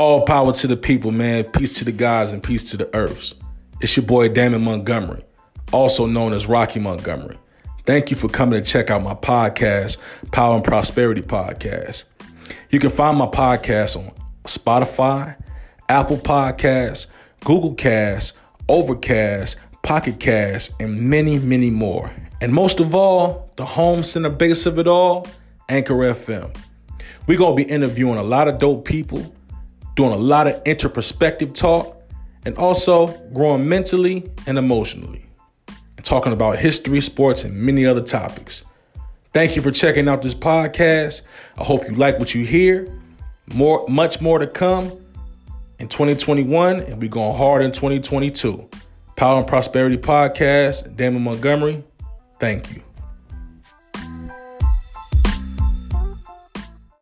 All power to the people, man. Peace to the gods and peace to the earths. It's your boy Damon Montgomery, also known as Rocky Montgomery. Thank you for coming to check out my podcast, Power and Prosperity Podcast. You can find my podcast on Spotify, Apple Podcasts, Google Cast, Overcast, Pocket Cast, and many, many more. And most of all, the home center base of it all, Anchor FM. We're going to be interviewing a lot of dope people, doing a lot of interperspective talk, and also growing mentally and emotionally, and talking about history, sports, and many other topics. Thank you for checking out this podcast. I hope you like what you hear. More, much more to come in 2021, and we're going hard in 2022. Power and Prosperity Podcast, Damon Montgomery. Thank you.